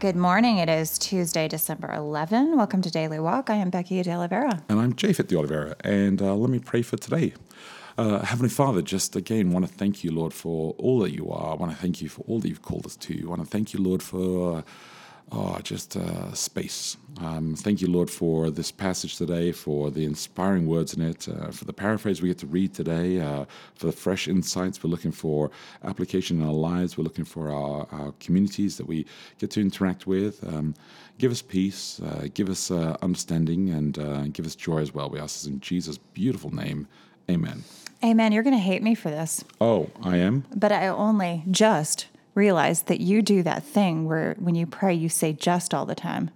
Good morning. It is Tuesday, December 11. Welcome to Daily Walk. I am Becky de Oliveira. And I'm Japhet de Oliveira. And uh, let me pray for today. Uh, Heavenly Father, just again want to thank you, Lord, for all that you are. I want to thank you for all that you've called us to. I want to thank you, Lord, for. Uh, Oh, just uh, space. Um, thank you, Lord, for this passage today, for the inspiring words in it, uh, for the paraphrase we get to read today, uh, for the fresh insights. We're looking for application in our lives. We're looking for our, our communities that we get to interact with. Um, give us peace, uh, give us uh, understanding, and uh, give us joy as well. We ask this in Jesus' beautiful name. Amen. Amen. You're going to hate me for this. Oh, I am? But I only just realize that you do that thing where when you pray, you say just all the time.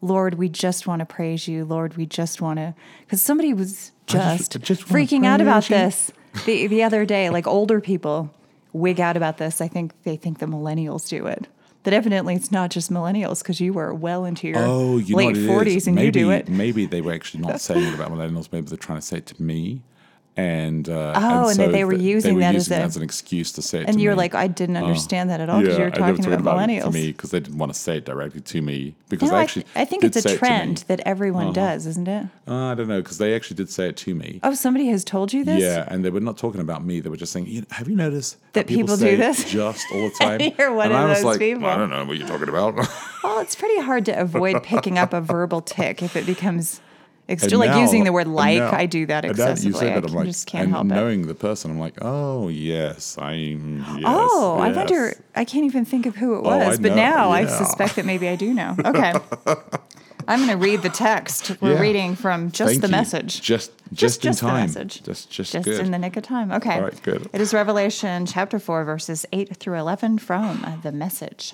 Lord, we just want to praise you. Lord, we just want to. Because somebody was just, just, just freaking out about you. this the, the other day. Like older people wig out about this. I think they think the millennials do it. But evidently, it's not just millennials because you were well into your oh, you late 40s and maybe, you do it. Maybe they were actually not saying it about millennials. Maybe they're trying to say it to me and uh, oh, and, so that they were using they were that using as, a, as an excuse to say it. And to you're me. like, I didn't understand that at all because yeah, you were I never talking about, it millennials. to me because they didn't want to say it directly to me because No, they I, actually. I think did it's a it trend that everyone does, isn't it? Uh, I don't know because they actually did say it to me. Oh, somebody has told you this? Yeah, and they were not talking about me. They were just saying, you know, "Have you noticed That people do say this? just all the time?" You're one and of I was those like, people. I don't know what you're talking about. Well, it's pretty hard to avoid picking up a verbal tic if it becomes. It's And like now- using the word like. now- I do that now that you excessively. say I that, I'm like, just can't help it. knowing the person, I'm like, oh yes, I'm. Mm, yes, Oh, I wonder. I can't even think of who it Oh, was, but know, now I suspect that maybe I do know. Okay. I'm going to read the text. We're Yeah. reading from just Thank the you. message. Just, just, just in the time. message. Just, just, just good. in the nick of time. Okay. All right, good. It is Revelation chapter 4, verses 8 through 11 from the message.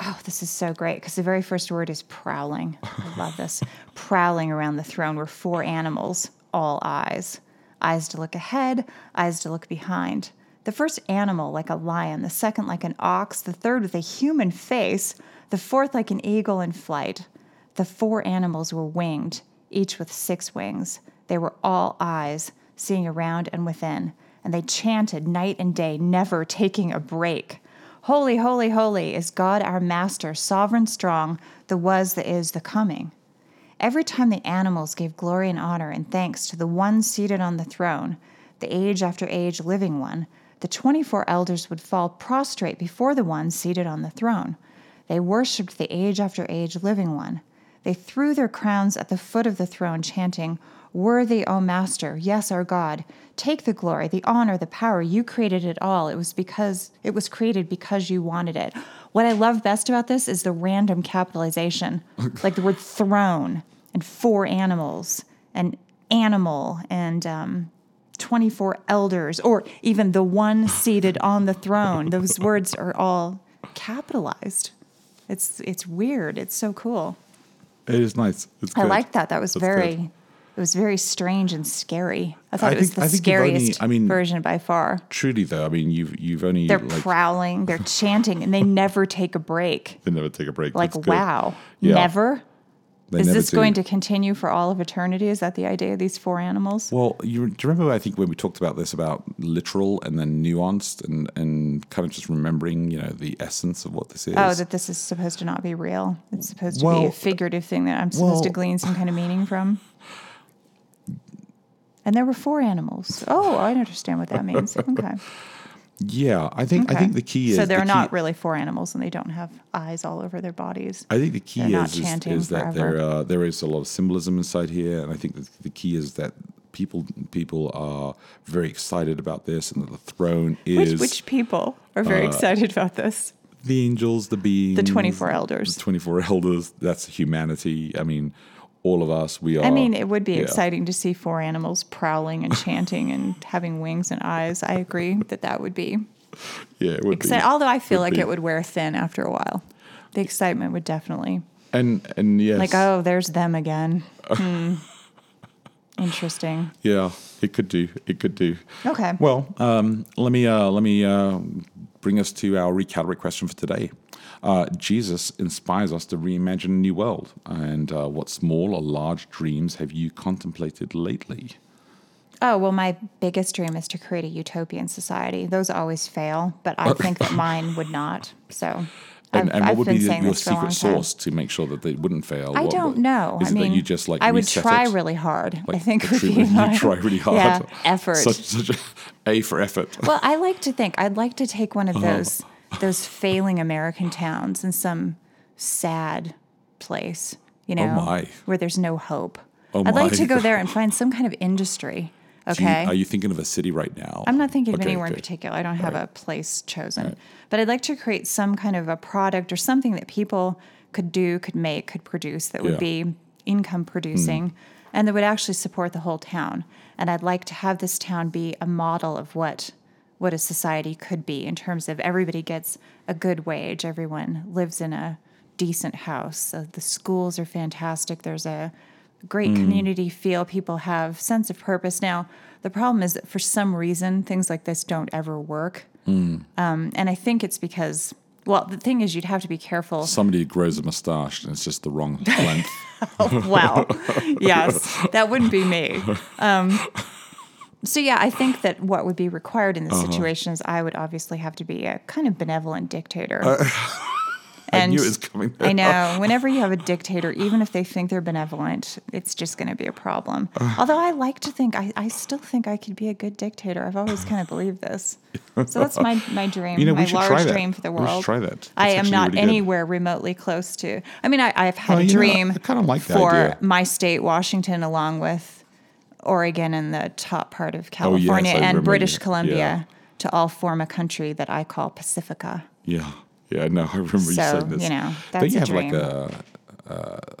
Oh, this is so great because the very first word is prowling. I love this. prowling around the throne were four animals, all eyes. Eyes to look ahead, eyes to look behind. The first animal like a lion, the second like an ox, the third with a human face, the fourth like an eagle in flight. The four animals were winged, each with six wings. They were all eyes, seeing around and within, and they chanted night and day, never taking a break. Holy, holy, holy is God our Master, sovereign, strong, the was, the is, the coming. Every time the animals gave glory and honor and thanks to the one seated on the throne, the age after age living one, the 24 elders would fall prostrate before the one seated on the throne. They worshiped the age after age living one. They threw their crowns at the foot of the throne, chanting, Worthy, O Master, yes, our God, take the glory, the honor, the power. You created it all. It was because it was created because you wanted it. What I love best about this is the random capitalization, like the word throne and four animals and animal and um, 24 elders, or even the one seated on the throne. Those words are all capitalized. It's it's weird. It's so cool. It is nice. It's I good. like that. That was That's very. good. It was very strange and scary. I thought I it was think- the I think only- scariest I mean- version by far. Truly, though, I mean, you've you've only They're like prowling, they're chanting, and they never take a break. they never take a break. Like, wow, Yeah. never. They Is this do. going to continue for all of eternity? Is that the idea of these four animals? Well, you, do you remember? I think when we talked about this about literal and then nuanced and and kind of just remembering, you know, the essence of what this is. Oh, that this is supposed to not be real. It's supposed to be a figurative thing that I'm supposed to glean some kind of meaning from. And there were four animals. Oh, I understand what that means. Okay. yeah, I think I think the key is so they're key- not really four animals, and they don't have eyes all over their bodies. I think the key They're is is, is that there uh, there is a lot of symbolism inside here, and I think that the key is that people people are very excited about this, and that the throne is Which, which people are very uh, excited about this? the angels, the beings, the 24 elders. the twenty four elders. That's humanity. I mean, all of us. We are. I mean, it would be yeah. exciting to see four animals prowling and chanting and having wings and eyes. I agree that that would be Yeah, it would. Although I feel would like be. it would wear thin after a while. The excitement would definitely And and yes, Like, oh, there's them again. Hmm. Interesting. yeah, it could do. It could do. Okay. Well, um, let me uh, let me uh, bring us to our recalibrate question for today. Uh, Jesus inspires us to reimagine a new world. And uh, what small or large dreams have you contemplated lately? Oh, well, my biggest dream is to create a utopian society. Those always fail, but I think that mine would not. So And, I've, and what I've would be your this for a secret sauce to make sure that they wouldn't fail? I What- don't know. Is I mean, that you just like I would try it? really hard. I think would be you try really hard. Yeah, effort. Such, such a A for effort. well, I like to think I'd like to take one of Uh-huh. those those failing American towns in some sad place, you oh, know, Oh, where there's no hope. Oh, I'd like to go there and find some kind of industry. Do you- Okay. are you thinking of a city right now? I'm not thinking of Okay, anywhere in particular. I don't have Right. a place chosen. But I'd like to create some kind of a product or something that people could do, could make, could produce that would Yeah. Be income producing mm. and that would actually support the whole town. And I'd like to have this town be a model of what what a society could be in terms of everybody gets a good wage, everyone lives in a decent house. So the schools are fantastic. There's a great community feel. People have sense of purpose. Now, the problem is that for some reason things like this don't ever work. Um, and I think it's because, well, the thing is, you'd have to be careful. Somebody grows a mustache and it's just the wrong length. oh, wow. yes, that wouldn't be me. Um, so yeah, I think that what would be required in this Uh-huh. situation is I would obviously have to be a kind of benevolent dictator. I knew it was coming. I know. Whenever you have a dictator, even if they think they're benevolent, it's just going to be a problem. Although I like to think, I, I still think I could be a good dictator. I've always kind of believed this. So that's my, my dream, You know, my large dream for the We should world. try that. I am not really good. anywhere remotely close to. I mean, I, I've had Oh, a you know, dream I kinda like the for idea. my state, Washington, along with Oregon and the top part of Oh, yes, California and remember British you- Columbia yeah. to all form a country that I call Pacifica. Yeah, yeah. No, I remember you So, saying this. you know, Don't you a have dream. like a,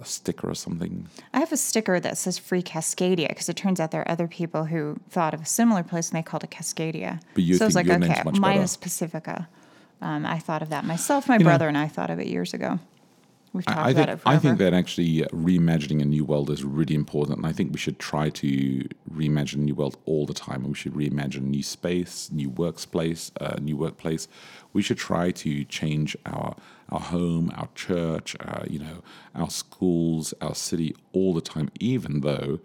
a sticker or something? I have a sticker that says Free Cascadia because it turns out there are other people who thought of a similar place and they called it Cascadia. But you so I was like, okay, mine better. is Pacifica. Um, I thought of that myself. My know- brother and I thought of it years ago. We've talked I I about think it forever. I think that actually uh, reimagining a new world is really important, and I think we should try to reimagine a new world all the time. We should reimagine new space, new workplace, uh, new workplace. We should try to change our our home, our church, uh, you know, our schools, our city all the time, even though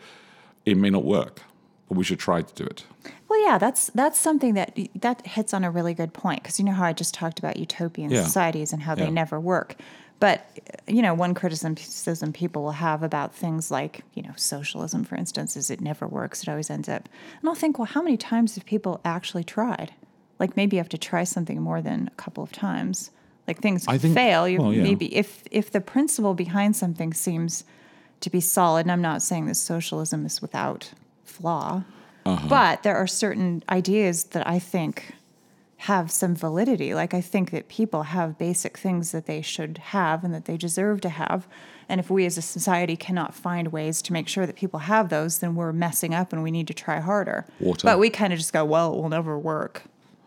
it may not work. But we should try to do it. Well, yeah, that's that's something that that hits on a really good point because you know how I just talked about utopian Yeah. societies and how they never work. But you know, one criticism people will have about things like you know socialism, for instance, is it never works. It always ends up. And I'll think, well, how many times have people actually tried? Like maybe you have to try something more than a couple of times. Like things I think- fail. You well, yeah. maybe if if the principle behind something seems to be solid, and I'm not saying that socialism is without flaw, Uh-huh. but there are certain ideas that I think have some validity. Like I think that people have basic things that they should have and that they deserve to have. And if we as a society cannot find ways to make sure that people have those, then we're messing up and we need to try harder. Water. But we kind of just go, well, it will never work.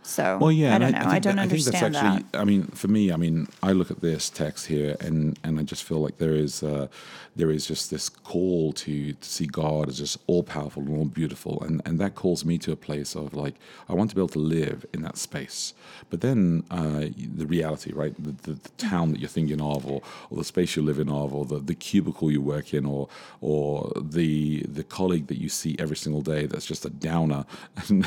So Well, yeah, I don't know. I, think don't that- understand I think that's actually. that. I mean, for me, I mean, I look at this text here, and and I just feel like there is uh, there is just this call to to see God as just all powerful and all beautiful, and and that calls me to a place of like I want to be able to live in that space. But then uh, the reality, right? The, the, the town that you're thinking of, or or the space you live in of, or the, the cubicle you work in, or or the the colleague that you see every single day that's just a downer, and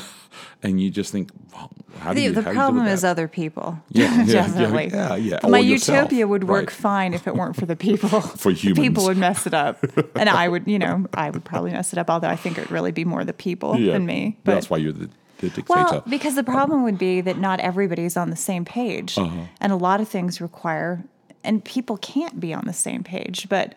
and you just think, well, how The, you, the how do you deal problem is other people. Yeah, yeah, yeah, definitely. yeah, yeah, My yourself, utopia would work right. fine if it weren't for the people. For The humans. people would mess it up, and I would, you know, I would probably mess it up. Although I think it would really be more the people Yeah. than me. But That's why you're the, the dictator. well, because the problem would be that not everybody's on the same page, Uh-huh. and a lot of things require, and people can't be on the same page. But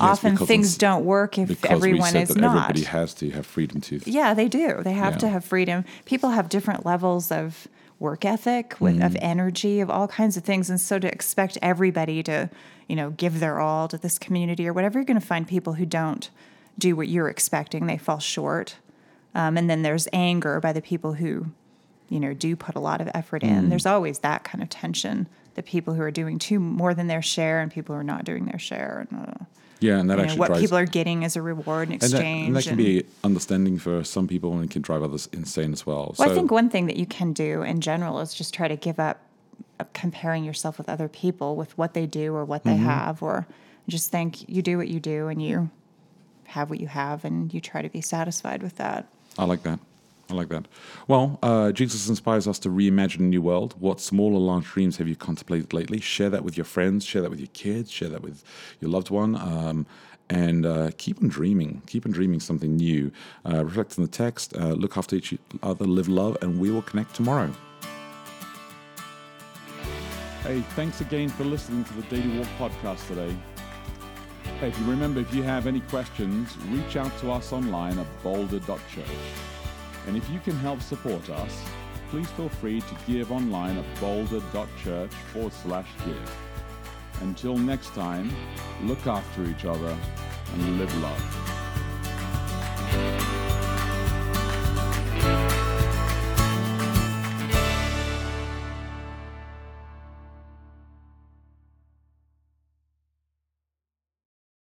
often things don't work if everyone is not. everybody has to have freedom to. Yeah, they do. They have to have freedom. People have different levels of work ethic, with of Mm. energy, of all kinds of things, and so to expect everybody to, you know, give their all to this community or whatever, you're going to find people who don't do what you're expecting. They fall short, um, and then there's anger by the people who you know, do put a lot of effort in. There's always that kind of tension. The people who are doing too more than their share and people who are not doing their share. And, uh, Yeah, and that you know, actually what drives people are getting as a reward in and that, exchange. and that can and- be understanding for some people and it can drive others insane as well. Well, so I think one thing that you can do in general is just try to give up uh, comparing yourself with other people with what they do or what they Mm-hmm. have, or just think you do what you do and you have what you have and you try to be satisfied with that. I like that. I like that. Well, uh, Jesus inspires us to reimagine a new world. What small or large dreams have you contemplated lately? Share that with your friends, share that with your kids, share that with your loved one, um, and uh, keep on dreaming. Keep on dreaming something new. Uh, reflect on the text, uh, look after each other, live love, and we will connect tomorrow. Hey, thanks again for listening to the Daily Walk podcast today. Hey, if you remember, if you have any questions, reach out to us online at boulder.church. And if you can help support us, please feel free to give online at boulder.church forward slash give. Until next time, look after each other and live love.